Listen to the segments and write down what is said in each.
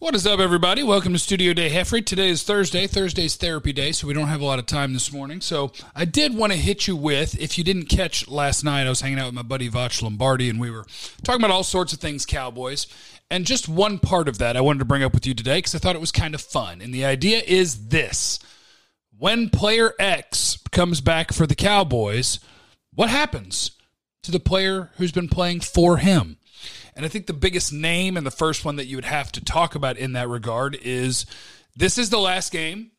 What is up, everybody? Welcome to Studio Day Heffrey. Today is Thursday. Thursday's therapy day, so we don't have a lot of time this morning. So I did want to hit you with, if you didn't catch last night, I was hanging out with my buddy Voch Lombardi, and we were talking about all sorts of things Cowboys. And just one part of that I wanted to bring up with you today because I thought it was kind of fun. And the idea is this when player X comes back for the Cowboys, what happens to the player who's been playing for him? And I think the biggest name and the first one that you would have to talk about in that regard is this is the last game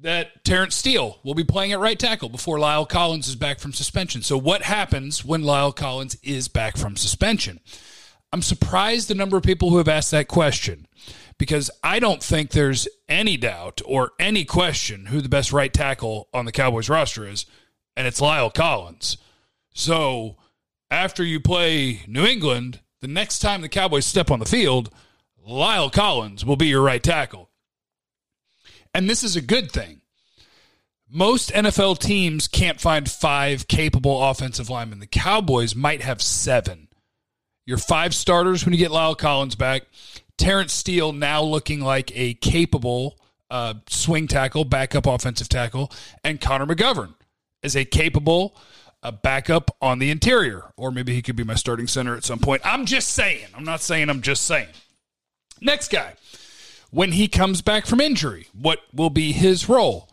that Terence Steele will be playing at right tackle before La'el Collins is back from suspension. So, what happens when La'el Collins is back from suspension? I'm surprised the number of people who have asked that question because I don't think there's any doubt or any question who the best right tackle on the Cowboys roster is, and it's La'el Collins. So, after you play New England, the next time the Cowboys step on the field, La'el Collins will be your right tackle. And this is a good thing. Most NFL teams can't find five capable offensive linemen. The Cowboys might have seven. Your five starters when you get La'el Collins back. Terence Steele now looking like a capable uh, swing tackle, backup offensive tackle, and Connor McGovern is a capable a backup on the interior, or maybe he could be my starting center at some point. I'm just saying. I'm not saying, I'm just saying. Next guy, when he comes back from injury, what will be his role?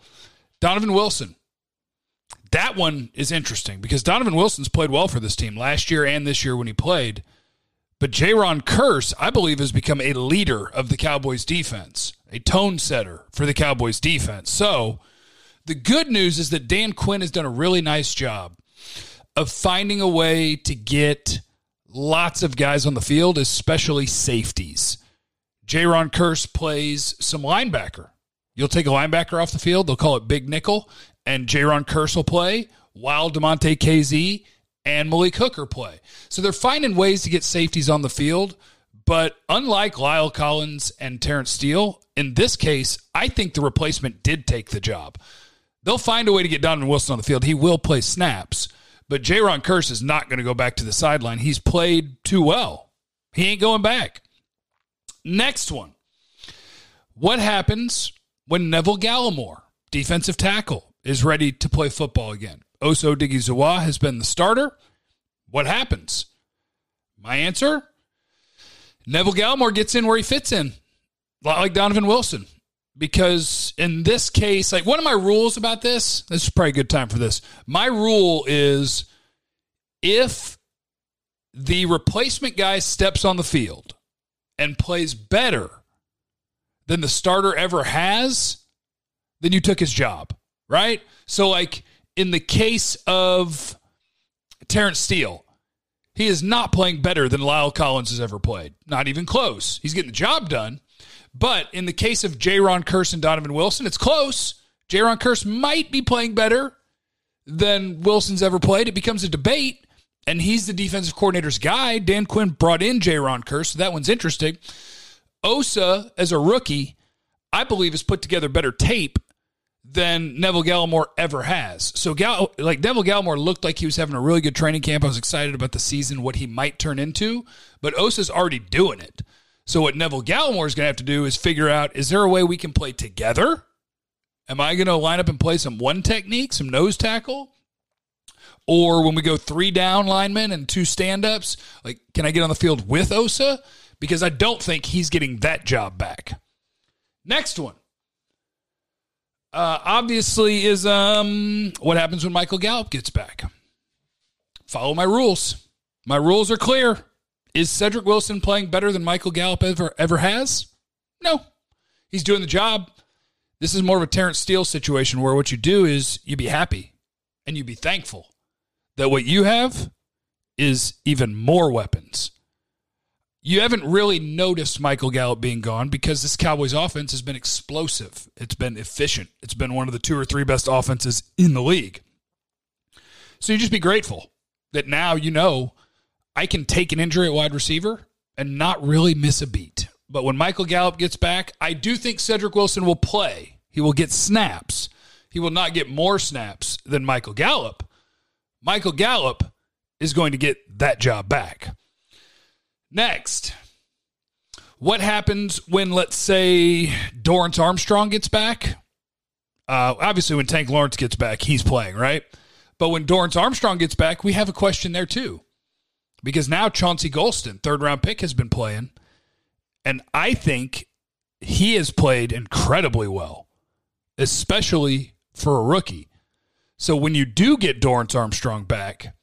Donovan Wilson. That one is interesting because Donovan Wilson's played well for this team last year and this year when he played. But Jayron Kearse, I believe, has become a leader of the Cowboys defense, a tone setter for the Cowboys defense. So the good news is that Dan Quinn has done a really nice job of finding a way to get lots of guys on the field, especially safeties. Jayron Kearse plays some linebacker. You'll take a linebacker off the field, they'll call it big nickel, and Jayron Kearse will play while Damontae Kazee and Malik Hooker play. So they're finding ways to get safeties on the field. But unlike La'el Collins and Terence Steele, in this case, I think the replacement did take the job. They'll find a way to get Donovan Wilson on the field. He will play snaps. But Jayron Kearse is not going to go back to the sideline. He's played too well. He ain't going back. Next one. What happens when Neville Gallimore, defensive tackle, is ready to play football again? Osa Odighizuwa has been the starter. What happens? My answer Neville Gallimore gets in where he fits in, like Donovan Wilson because in this case, like one of my rules about this, this is probably a good time for this. My rule is if the replacement guy steps on the field and plays better than the starter ever has, then you took his job, right? So, like in the case of Terence Steele, he is not playing better than La'el Collins has ever played. Not even close. He's getting the job done. But in the case of Jayron Kearse and Donovan Wilson, it's close. Jayron Kearse might be playing better than Wilson's ever played. It becomes a debate, and he's the defensive coordinator's guy. Dan Quinn brought in Jayron Kearse, so that one's interesting. Osa, as a rookie, I believe has put together better tape than Neville Gallimore ever has. So, Gal- like Neville Gallimore looked like he was having a really good training camp. I was excited about the season, what he might turn into, but Osa's already doing it. So what Neville Gallimore is going to have to do is figure out: is there a way we can play together? Am I going to line up and play some one technique, some nose tackle? Or when we go three down linemen and two stand ups, like, can I get on the field with Osa? Because I don't think he's getting that job back. Next one. Uh, obviously, is um, what happens when Michael Gallup gets back. Follow my rules. My rules are clear. Is Cedric Wilson playing better than Michael Gallup ever ever has? No. He's doing the job. This is more of a Terence Steele situation where what you do is you be happy and you be thankful that what you have is even more weapons. You haven't really noticed Michael Gallup being gone because this Cowboys offense has been explosive. It's been efficient. It's been one of the two or three best offenses in the league. So you just be grateful that now you know I can take an injury at wide receiver and not really miss a beat. But when Michael Gallup gets back, I do think Cedric Wilson will play. He will get snaps. He will not get more snaps than Michael Gallup. Michael Gallup is going to get that job back. Next, What happens when, let's say, Dorance Armstrong gets back? Uh, obviously, when Tank Lawrence gets back, he's playing, right? But when Dorance Armstrong gets back, we have a question there too. Because now Chauncey Golston, third round pick, has been playing. And I think he has played incredibly well, especially for a rookie. So when you do get Dorance Armstrong back,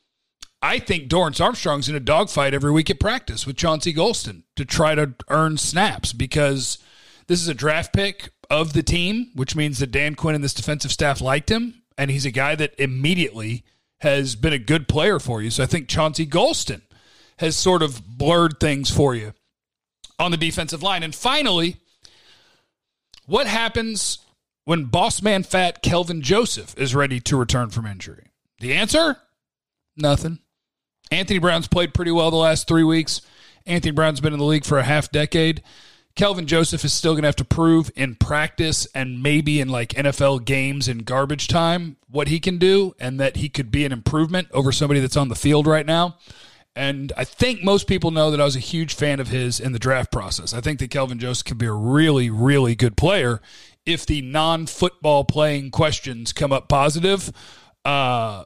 I think Dorance Armstrong's in a dogfight every week at practice with Chauncey Golston to try to earn snaps because this is a draft pick of the team, which means that Dan Quinn and this defensive staff liked him, and he's a guy that immediately has been a good player for you. So I think Chauncey Golston has sort of blurred things for you on the defensive line. And finally, what happens when boss man fat Kelvin Joseph is ready to return from injury? The answer? Nothing. Anthony Brown's played pretty well the last three weeks. Anthony Brown's been in the league for a half decade. Kelvin Joseph is still going to have to prove in practice and maybe in like NFL games in garbage time what he can do and that he could be an improvement over somebody that's on the field right now. And I think most people know that I was a huge fan of his in the draft process. I think that Kelvin Joseph can be a really, really good player if the non football playing questions come up positive. Uh,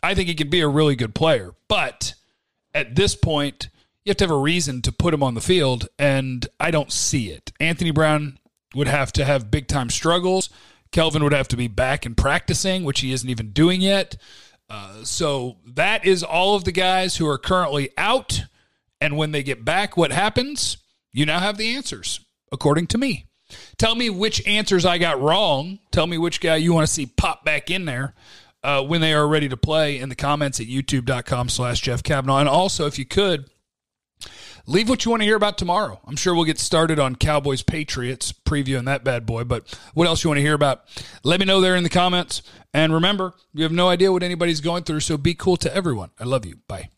I think he can be a really good player. But at this point, you have to have a reason to put him on the field, and I don't see it. Anthony Brown would have to have big time struggles. Kelvin would have to be back and practicing, which he isn't even doing yet. Uh, so that is all of the guys who are currently out. And when they get back, what happens? You now have the answers, according to me. Tell me which answers I got wrong. Tell me which guy you want to see pop back in there uh, when they are ready to play in the comments at youtube.com slash Jeff Cavanaugh. And also, if you could, leave what you want to hear about tomorrow. I'm sure we'll get started on Cowboys Patriots previewing that bad boy, but what else you want to hear about? Let me know there in the comments. And remember, you have no idea what anybody's going through, so be cool to everyone. I love you. Bye.